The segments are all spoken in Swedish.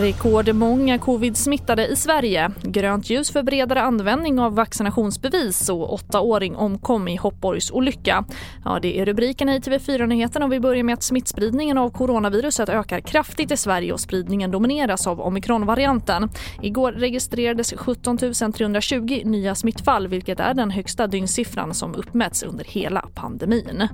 Rekordmånga covid-smittade i Sverige. Grönt ljus för bredare användning av vaccinationsbevis och åttaåring omkom i Hoppborgs olycka. Ja, det är rubrikerna i TV4-nyheterna och vi börjar med att smittspridningen av coronaviruset ökar kraftigt i Sverige och spridningen domineras av omikronvarianten. Igår registrerades 17 320 nya smittfall vilket är den högsta dygnssiffran som uppmätts under hela pandemin.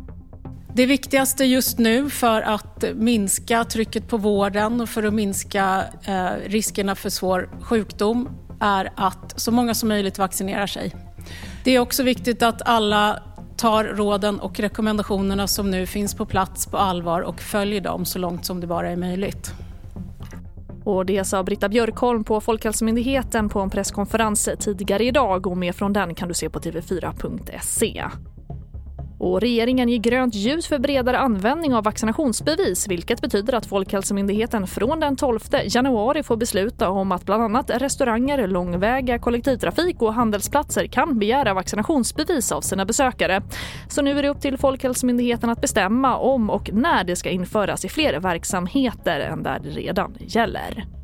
Det viktigaste just nu för att minska trycket på vården och för att minska eh, riskerna för svår sjukdom är att så många som möjligt vaccinerar sig. Det är också viktigt att alla tar råden och rekommendationerna som nu finns på plats på allvar och följer dem så långt som det bara är möjligt. Och det sa Britta Björkholm på Folkhälsomyndigheten på en presskonferens tidigare idag och mer från den kan du se på tv4.se. Och regeringen ger grönt ljus för bredare användning av vaccinationsbevis vilket betyder att Folkhälsomyndigheten från den 12 januari får besluta om att bland annat restauranger, långväga kollektivtrafik och handelsplatser kan begära vaccinationsbevis av sina besökare. Så nu är det upp till Folkhälsomyndigheten att bestämma om och när det ska införas i fler verksamheter än där det redan gäller.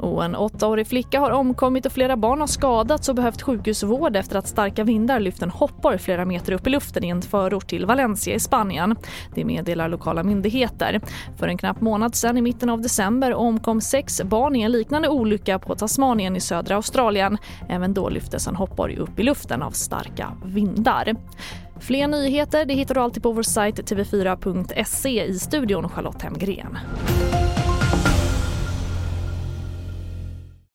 Och en åttaårig flicka har omkommit och flera barn har skadats och behövt sjukhusvård efter att starka vindar lyft en hoppborg flera meter upp i luften i en förort till Valencia i Spanien. Det meddelar lokala myndigheter. För en knapp månad sedan i mitten av december omkom sex barn i en liknande olycka på Tasmanien i södra Australien. Även då lyftes en hoppborg upp i luften av starka vindar. Fler nyheter det hittar du alltid på vår sajt tv4.se i studion Charlotte Hemgren.